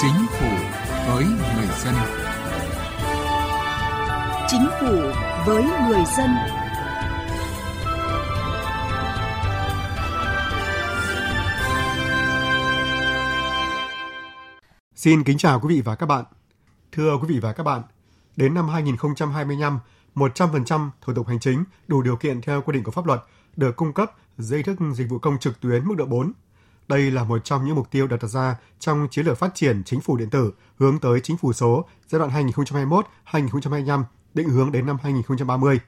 Chính phủ với người dân. Chính phủ với người dân. Xin kính chào quý vị và các bạn. Thưa quý vị và các bạn, đến năm 2025, 100% thủ tục hành chính đủ điều kiện theo quy định của pháp luật được cung cấp dưới thức dịch vụ công trực tuyến mức độ 4. Đây là một trong những mục tiêu đặt ra trong chiến lược phát triển chính phủ điện tử hướng tới chính phủ số giai đoạn 2021-2025, định hướng đến năm 2030.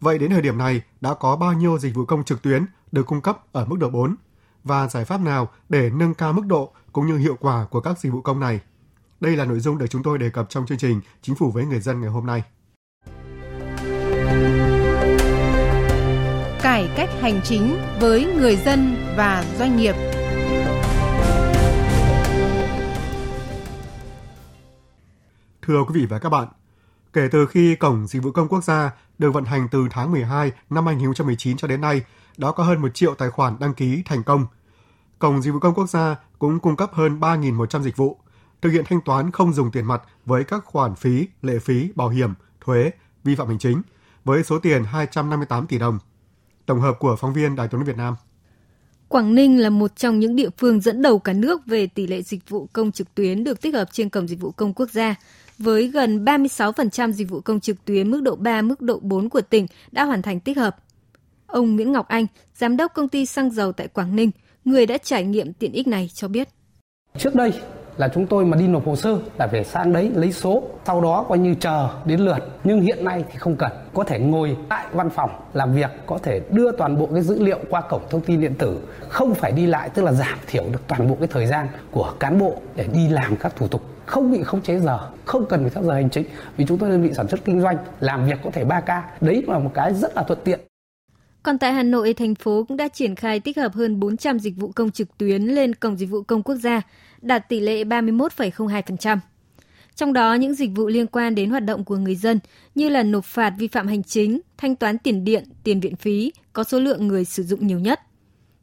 Vậy đến thời điểm này đã có bao nhiêu dịch vụ công trực tuyến được cung cấp ở mức độ 4 và giải pháp nào để nâng cao mức độ cũng như hiệu quả của các dịch vụ công này? Đây là nội dung được chúng tôi đề cập trong chương trình Chính phủ với người dân ngày hôm nay. Cải cách hành chính với người dân và doanh nghiệp. Thưa quý vị và các bạn, kể từ khi Cổng Dịch vụ Công Quốc gia được vận hành từ tháng 12 năm 2019 cho đến nay, đã có hơn 1 triệu tài khoản đăng ký thành công. Cổng Dịch vụ Công Quốc gia cũng cung cấp hơn 3.100 dịch vụ, thực hiện thanh toán không dùng tiền mặt với các khoản phí, lệ phí, bảo hiểm, thuế, vi phạm hành chính, với số tiền 258 tỷ đồng. Tổng hợp của phóng viên Đài tiếng Việt Nam. Quảng Ninh là một trong những địa phương dẫn đầu cả nước về tỷ lệ dịch vụ công trực tuyến được tích hợp trên Cổng Dịch vụ Công Quốc gia, với gần 36% dịch vụ công trực tuyến mức độ 3, mức độ 4 của tỉnh đã hoàn thành tích hợp. Ông Nguyễn Ngọc Anh, giám đốc công ty xăng dầu tại Quảng Ninh, người đã trải nghiệm tiện ích này cho biết. Trước đây là chúng tôi mà đi nộp hồ sơ là phải sang đấy lấy số, sau đó coi như chờ đến lượt. Nhưng hiện nay thì không cần, có thể ngồi tại văn phòng làm việc, có thể đưa toàn bộ cái dữ liệu qua cổng thông tin điện tử, không phải đi lại tức là giảm thiểu được toàn bộ cái thời gian của cán bộ để đi làm các thủ tục không bị khống chế giờ, không cần phải theo giờ hành chính vì chúng tôi đơn vị sản xuất kinh doanh làm việc có thể 3 k Đấy là một cái rất là thuận tiện. Còn tại Hà Nội, thành phố cũng đã triển khai tích hợp hơn 400 dịch vụ công trực tuyến lên Cổng Dịch vụ Công Quốc gia, đạt tỷ lệ 31,02%. Trong đó, những dịch vụ liên quan đến hoạt động của người dân như là nộp phạt vi phạm hành chính, thanh toán tiền điện, tiền viện phí có số lượng người sử dụng nhiều nhất.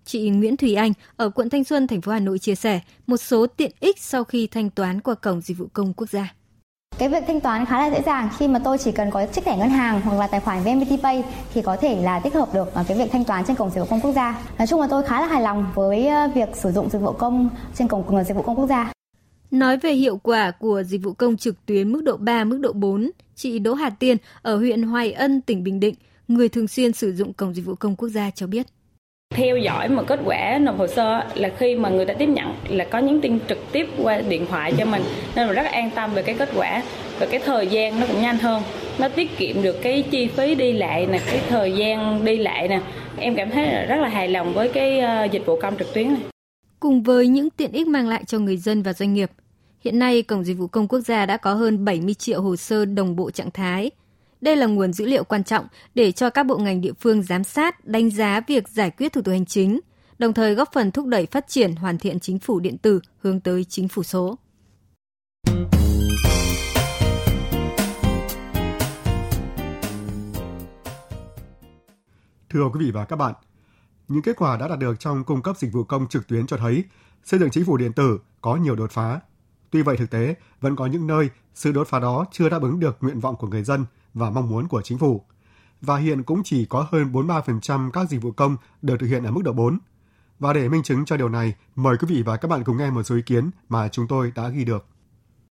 Chị Nguyễn Thùy Anh ở quận Thanh Xuân, thành phố Hà Nội chia sẻ một số tiện ích sau khi thanh toán qua Cổng Dịch vụ Công Quốc gia. Cái việc thanh toán khá là dễ dàng khi mà tôi chỉ cần có chiếc thẻ ngân hàng hoặc là tài khoản VNPT Pay thì có thể là tích hợp được à, cái việc thanh toán trên cổng dịch vụ công quốc gia. Nói chung là tôi khá là hài lòng với ờ, việc sử dụng dịch vụ công trên cổng ờ, dịch vụ công quốc gia. Nói về hiệu quả của dịch vụ công trực tuyến mức độ 3, mức độ 4, chị Đỗ Hà Tiên ở huyện Hoài Ân, tỉnh Bình Định, người thường xuyên sử dụng cổng dịch vụ công quốc gia cho biết theo dõi một kết quả nộp hồ sơ là khi mà người ta tiếp nhận là có nhắn tin trực tiếp qua điện thoại cho mình, nên mình rất an tâm về cái kết quả và cái thời gian nó cũng nhanh hơn. Nó tiết kiệm được cái chi phí đi lại nè, cái thời gian đi lại nè. Em cảm thấy là rất là hài lòng với cái ờ, dịch vụ công trực tuyến này. Cùng với những tiện ích mang lại cho người dân và doanh nghiệp, hiện nay cổng dịch vụ công quốc gia đã có hơn 70 triệu hồ sơ đồng bộ trạng thái đây là nguồn dữ liệu quan trọng để cho các bộ ngành địa phương giám sát, đánh giá việc giải quyết thủ tục hành chính, đồng thời góp phần thúc đẩy phát triển hoàn thiện chính phủ điện tử hướng tới chính phủ số. Thưa quý vị và các bạn, những kết quả đã đạt được trong cung cấp dịch vụ công trực tuyến cho thấy xây dựng chính phủ điện tử có nhiều đột phá. Tuy vậy thực tế, vẫn có những nơi sự đột phá đó chưa đáp ứng được nguyện vọng của người dân – và mong muốn của chính phủ. Và hiện cũng chỉ có hơn 43% các dịch vụ công được thực hiện ở mức độ 4. Và để minh chứng cho điều này, mời quý vị và các bạn cùng nghe một số ý kiến mà chúng tôi đã ghi được.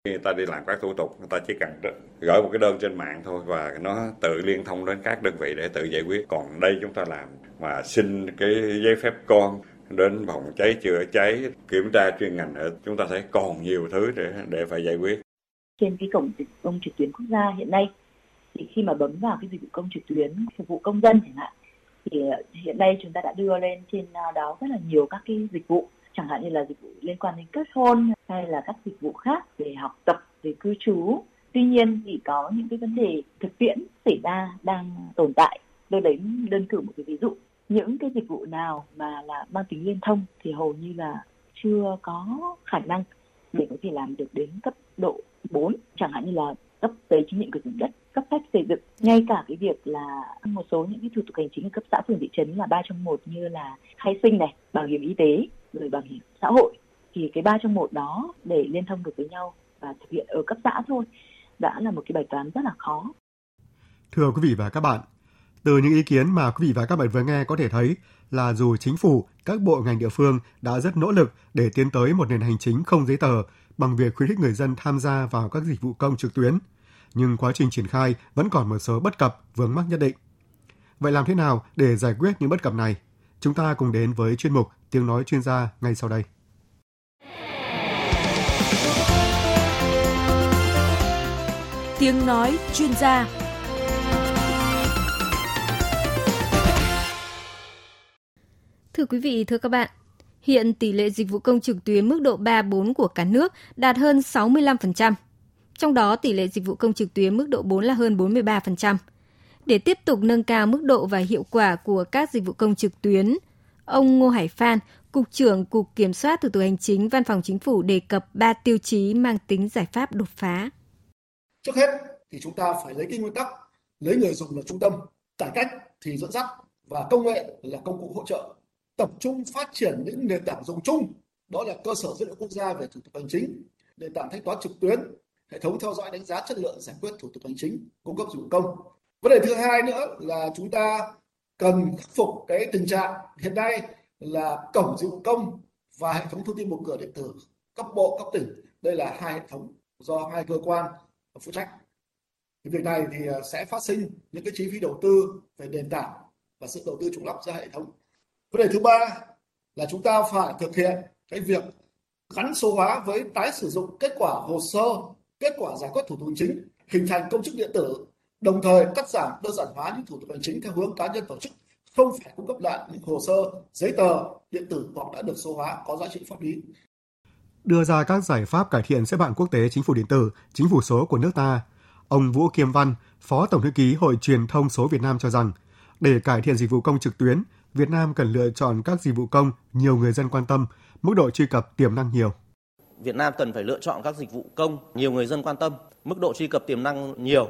Khi người ta đi làm các thủ tục, người ta chỉ cần gửi một cái đơn trên mạng thôi và nó tự liên thông đến các đơn vị để tự giải quyết. Còn đây chúng ta làm mà xin cái giấy phép con đến phòng cháy chữa cháy kiểm tra chuyên ngành ở chúng ta thấy còn nhiều thứ để để phải giải quyết trên cái cổng dịch công trực tuyến quốc gia hiện nay thì khi mà bấm vào cái dịch vụ công trực tuyến, phục vụ công dân chẳng hạn, thì ờ, hiện nay chúng ta đã đưa lên trên ờ, đó rất là nhiều các cái dịch vụ, chẳng hạn như là dịch vụ liên quan đến kết hôn hay là các dịch vụ khác về học tập, về cư trú. Tuy nhiên thì có những cái vấn đề thực tiễn xảy ra đang tồn tại. Tôi lấy đơn cử một cái ví dụ. Những cái dịch vụ nào mà là mang tính liên thông thì hầu như là chưa có khả năng để có thể làm được đến cấp độ 4 chẳng hạn như là cấp giấy chứng nhận quyền sử dụng đất cấp phép xây dựng ngay cả cái việc là một số những cái thủ tục hành chính ở cấp xã phường thị trấn là ba trong một như là khai sinh này bảo hiểm y tế rồi bảo hiểm xã hội thì cái ba trong một đó để liên thông được với nhau và thực hiện ở cấp xã thôi đã là một cái bài toán rất là khó. Thưa quý vị và các bạn, từ những ý kiến mà quý vị và các bạn vừa nghe có thể thấy là dù chính phủ, các bộ ngành địa phương đã rất nỗ lực để tiến tới một nền hành chính không giấy tờ bằng việc khuyến khích người dân tham gia vào các dịch vụ công trực tuyến, nhưng quá trình triển khai vẫn còn một số bất cập, vướng mắc nhất định. Vậy làm thế nào để giải quyết những bất cập này? Chúng ta cùng đến với chuyên mục Tiếng nói chuyên gia ngay sau đây. Tiếng nói chuyên gia Thưa quý vị, thưa các bạn, hiện tỷ lệ dịch vụ công trực tuyến mức độ 3-4 của cả nước đạt hơn 65%. Trong đó tỷ lệ dịch vụ công trực tuyến mức độ 4 là hơn 43%. Để tiếp tục nâng cao mức độ và hiệu quả của các dịch vụ công trực tuyến, ông Ngô Hải Phan, Cục trưởng Cục Kiểm soát Thủ tục Hành chính Văn phòng Chính phủ đề cập 3 tiêu chí mang tính giải pháp đột phá. Trước hết thì chúng ta phải lấy cái nguyên tắc lấy người dùng là trung tâm, cải cách thì dẫn dắt và công nghệ là công cụ hỗ trợ tập trung phát triển những nền tảng dùng chung. Đó là cơ sở dữ liệu quốc gia về thủ tục hành chính, nền tảng thanh toán trực tuyến, hệ thống theo dõi đánh giá chất lượng giải quyết thủ tục hành chính, cung cấp dịch vụ công. Vấn đề thứ hai nữa là chúng ta cần khắc phục cái tình trạng hiện nay là cổng dịch vụ công và hệ thống thông tin một cửa điện tử cấp bộ, cấp tỉnh. Đây là hai hệ thống do hai cơ quan phụ trách. Thì việc này thì à, sẽ phát sinh những cái chi phí đầu tư về nền tảng và sự đầu tư trùng lắp ra hệ thống vấn đề thứ ba là chúng ta phải thực hiện cái việc gắn số hóa với tái sử dụng kết quả hồ sơ kết quả giải quyết thủ tục hành chính hình thành công chức điện tử đồng thời cắt giảm đơn giản hóa những thủ tục hành chính theo hướng cá nhân tổ chức không phải cung cấp lại những hồ sơ giấy tờ điện tử hoặc đã được số hóa có giá trị pháp lý đưa ra các giải pháp cải thiện xếp hạng quốc tế chính phủ điện tử, chính phủ số của nước ta. Ông Vũ Kiêm Văn, Phó Tổng thư ký Hội Truyền thông số Việt Nam cho rằng, để cải thiện dịch vụ công trực tuyến, Việt Nam cần lựa chọn các dịch vụ công nhiều người dân quan tâm, mức độ truy cập tiềm năng nhiều. Việt Nam cần phải lựa chọn các dịch vụ công nhiều người dân quan tâm, mức độ truy cập tiềm năng nhiều.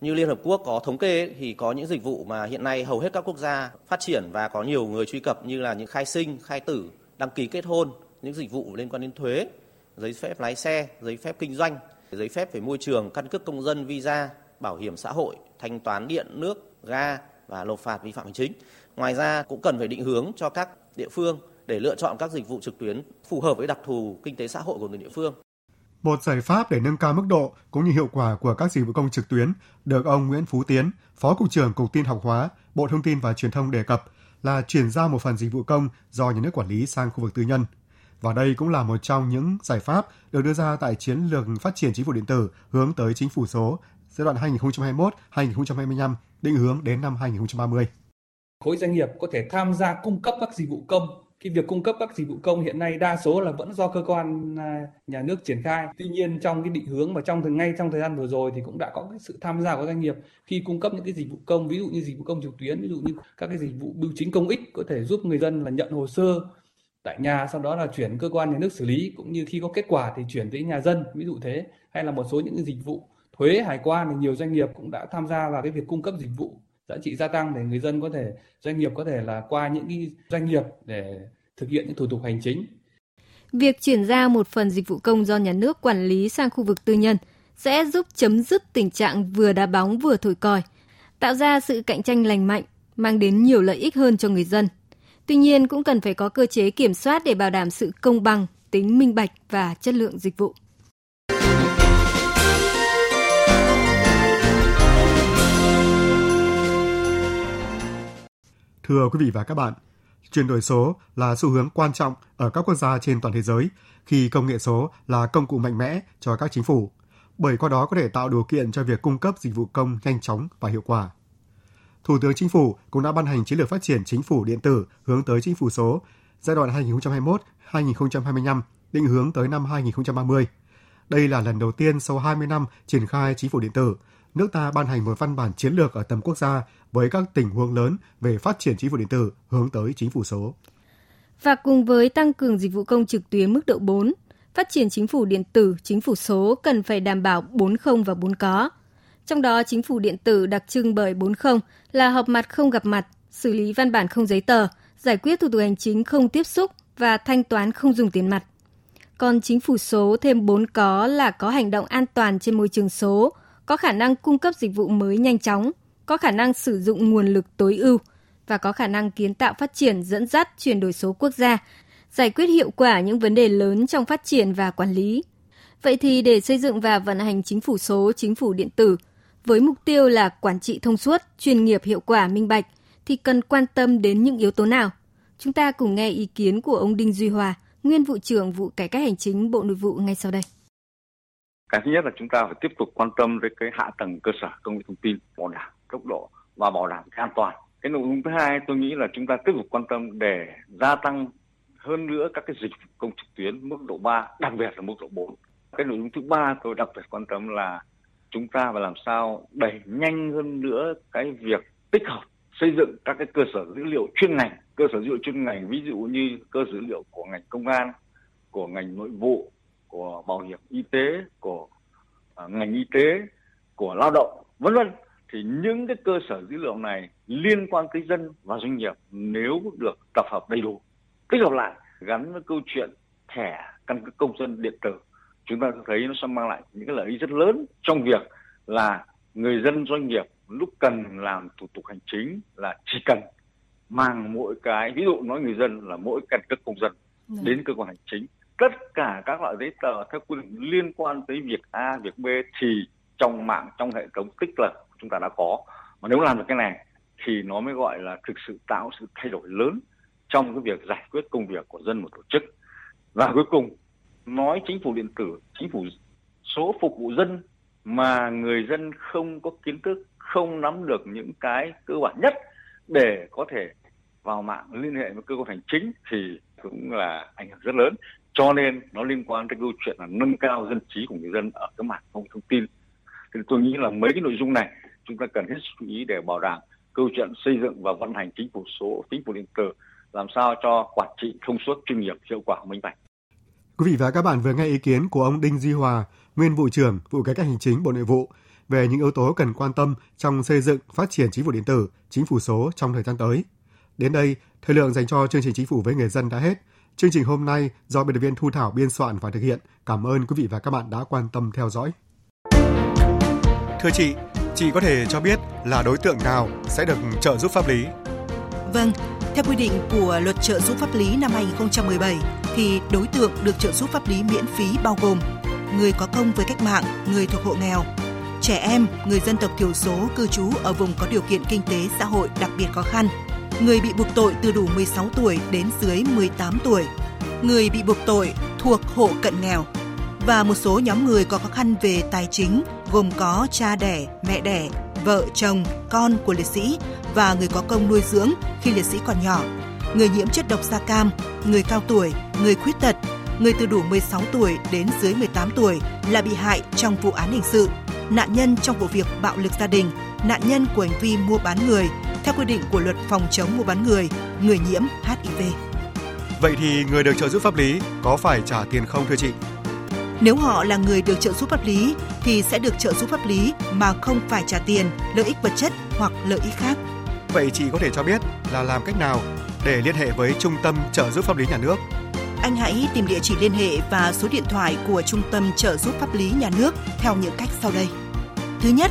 Như Liên Hợp Quốc có thống kê thì có những dịch vụ mà hiện nay hầu hết các quốc gia phát triển và có nhiều người truy cập như là những khai sinh, khai tử, đăng ký kết hôn, những dịch vụ liên quan đến thuế, giấy phép lái xe, giấy phép kinh doanh, giấy phép về môi trường, căn cước công dân, visa, bảo hiểm xã hội, thanh toán điện, nước, ga và nộp phạt vi phạm hành chính. Ngoài ra cũng cần phải định hướng cho các địa phương để lựa chọn các dịch vụ trực tuyến phù hợp với đặc thù kinh tế xã hội của từng địa phương. Một giải pháp để nâng cao mức độ cũng như hiệu quả của các dịch vụ công trực tuyến được ông Nguyễn Phú Tiến, Phó Cục trưởng Cục Tin học hóa, Bộ Thông tin và Truyền thông đề cập là chuyển giao một phần dịch vụ công do nhà nước quản lý sang khu vực tư nhân. Và đây cũng là một trong những giải pháp được đưa ra tại chiến lược phát triển chính phủ điện tử hướng tới chính phủ số giai đoạn 2021-2025, định hướng đến năm 2030 khối doanh nghiệp có thể tham gia cung cấp các dịch vụ công. Cái việc cung cấp các dịch vụ công hiện nay đa số là vẫn do cơ quan à, nhà nước triển khai. Tuy nhiên trong cái định hướng và trong ngay trong thời gian vừa rồi thì cũng đã có cái sự tham gia của doanh nghiệp. Khi cung cấp những cái dịch vụ công, ví dụ như dịch vụ công trực tuyến, ví dụ như các cái dịch vụ bưu chính công ích có thể giúp người dân là nhận hồ sơ tại nhà sau đó là chuyển cơ quan nhà nước xử lý. Cũng như khi có kết quả thì chuyển tới nhà dân ví dụ thế. Hay là một số những dịch vụ thuế hải quan thì nhiều doanh nghiệp cũng đã tham gia vào cái việc cung cấp dịch vụ giá trị gia tăng để người dân có thể doanh nghiệp có thể là qua những cái doanh nghiệp để thực hiện những thủ tục hành chính. Việc chuyển giao một phần dịch vụ công do nhà nước quản lý sang khu vực tư nhân sẽ giúp chấm dứt tình trạng vừa đá bóng vừa thổi còi, tạo ra sự cạnh tranh lành mạnh, mang đến nhiều lợi ích hơn cho người dân. Tuy nhiên cũng cần phải có cơ chế kiểm soát để bảo đảm sự công bằng, tính minh bạch và chất lượng dịch vụ. Thưa quý vị và các bạn, chuyển đổi số là xu hướng quan trọng ở các quốc gia trên toàn thế giới khi công nghệ số là công cụ mạnh mẽ cho các chính phủ, bởi qua đó có thể tạo điều kiện cho việc cung cấp dịch vụ công nhanh chóng và hiệu quả. Thủ tướng Chính phủ cũng đã ban hành chiến lược phát triển chính phủ điện tử hướng tới chính phủ số giai đoạn 2021-2025, định hướng tới năm 2030. Đây là lần đầu tiên sau 20 năm triển khai chính phủ điện tử, nước ta ban hành một văn bản chiến lược ở tầm quốc gia với các tình huống lớn về phát triển chính phủ điện tử hướng tới chính phủ số. Và cùng với tăng cường dịch vụ công trực tuyến mức độ 4, phát triển chính phủ điện tử, chính phủ số cần phải đảm bảo 40 và 4 có. Trong đó, chính phủ điện tử đặc trưng bởi 40 là họp mặt không gặp mặt, xử lý văn bản không giấy tờ, giải quyết thủ tục hành chính không tiếp xúc và thanh toán không dùng tiền mặt. Còn chính phủ số thêm 4 có là có hành động an toàn trên môi trường số, có khả năng cung cấp dịch vụ mới nhanh chóng, có khả năng sử dụng nguồn lực tối ưu và có khả năng kiến tạo phát triển dẫn dắt chuyển đổi số quốc gia, giải quyết hiệu quả những vấn đề lớn trong phát triển và quản lý. Vậy thì để xây dựng và vận hành chính phủ số, chính phủ điện tử với mục tiêu là quản trị thông suốt, chuyên nghiệp, hiệu quả, minh bạch thì cần quan tâm đến những yếu tố nào? Chúng ta cùng nghe ý kiến của ông Đinh Duy Hòa, nguyên vụ trưởng vụ cải cách hành chính Bộ Nội vụ ngay sau đây. Cái thứ nhất là chúng ta phải tiếp tục quan tâm đến cái hạ tầng cơ sở công nghệ thông tin, bảo đảm tốc độ và bảo đảm cái an toàn. Cái nội dung thứ hai tôi nghĩ là chúng ta tiếp tục quan tâm để gia tăng hơn nữa các cái dịch vụ công trực tuyến mức độ 3, đặc biệt là mức độ 4. Cái nội dung thứ ba tôi đặc biệt quan tâm là chúng ta phải làm sao đẩy nhanh hơn nữa cái việc tích hợp xây dựng các cái cơ sở dữ liệu chuyên ngành cơ sở dữ liệu chuyên ngành ví dụ như cơ sở dữ liệu của ngành công an của ngành nội vụ của bảo hiểm y tế của uh, ngành y tế của lao động vân vân thì những cái cơ sở dữ liệu này liên quan tới dân và doanh nghiệp nếu được tập hợp đầy đủ tích hợp lại gắn với câu chuyện thẻ căn cước công dân điện tử chúng ta thấy nó sẽ mang lại những cái lợi ích rất lớn trong việc là người dân doanh nghiệp lúc cần làm thủ tục hành chính là chỉ cần mang mỗi cái ví dụ nói người dân là mỗi căn cước công dân ừ. đến cơ quan hành chính tất cả các loại giấy tờ theo quy định liên quan tới việc A, việc B thì trong mạng, trong hệ thống tích lập chúng ta đã có. Mà nếu làm được cái này thì nó mới gọi là thực sự tạo sự thay đổi lớn trong cái việc giải quyết công việc của dân một tổ chức. Và cuối cùng, nói chính phủ điện tử, chính phủ số phục vụ dân mà người dân không có kiến thức, không nắm được những cái cơ bản nhất để có thể vào mạng liên hệ với cơ quan hành chính thì cũng là ảnh hưởng rất lớn cho nên nó liên quan tới câu chuyện là nâng cao dân trí của người dân ở cái mạng thông thông tin thì tôi nghĩ là mấy cái nội dung này chúng ta cần hết sức chú ý để bảo đảm câu chuyện xây dựng và vận hành chính phủ số chính phủ điện tử làm sao cho quản trị thông suốt chuyên nghiệp hiệu quả minh bạch Quý vị và các bạn vừa nghe ý kiến của ông Đinh Duy Hòa, nguyên vụ trưởng vụ cải cách hành chính Bộ Nội vụ về những yếu tố cần quan tâm trong xây dựng phát triển chính phủ điện tử, chính phủ số trong thời gian tới. Đến đây, thời lượng dành cho chương trình chính phủ với người dân đã hết. Chương trình hôm nay do biên tập viên Thu Thảo biên soạn và thực hiện. Cảm ơn quý vị và các bạn đã quan tâm theo dõi. Thưa chị, chị có thể cho biết là đối tượng nào sẽ được trợ giúp pháp lý? Vâng, theo quy định của Luật trợ giúp pháp lý năm 2017 thì đối tượng được trợ giúp pháp lý miễn phí bao gồm người có công với cách mạng, người thuộc hộ nghèo, trẻ em, người dân tộc thiểu số cư trú ở vùng có điều kiện kinh tế xã hội đặc biệt khó khăn, người bị buộc tội từ đủ 16 tuổi đến dưới 18 tuổi, người bị buộc tội thuộc hộ cận nghèo. Và một số nhóm người có khó khăn về tài chính gồm có cha đẻ, mẹ đẻ, vợ, chồng, con của liệt sĩ và người có công nuôi dưỡng khi liệt sĩ còn nhỏ, người nhiễm chất độc da cam, người cao tuổi, người khuyết tật, người từ đủ 16 tuổi đến dưới 18 tuổi là bị hại trong vụ án hình sự, nạn nhân trong vụ việc bạo lực gia đình, nạn nhân của hành vi mua bán người theo quy định của luật phòng chống mua bán người, người nhiễm HIV. Vậy thì người được trợ giúp pháp lý có phải trả tiền không thưa chị? Nếu họ là người được trợ giúp pháp lý thì sẽ được trợ giúp pháp lý mà không phải trả tiền, lợi ích vật chất hoặc lợi ích khác. Vậy chị có thể cho biết là làm cách nào để liên hệ với Trung tâm trợ giúp pháp lý nhà nước? Anh hãy tìm địa chỉ liên hệ và số điện thoại của Trung tâm trợ giúp pháp lý nhà nước theo những cách sau đây. Thứ nhất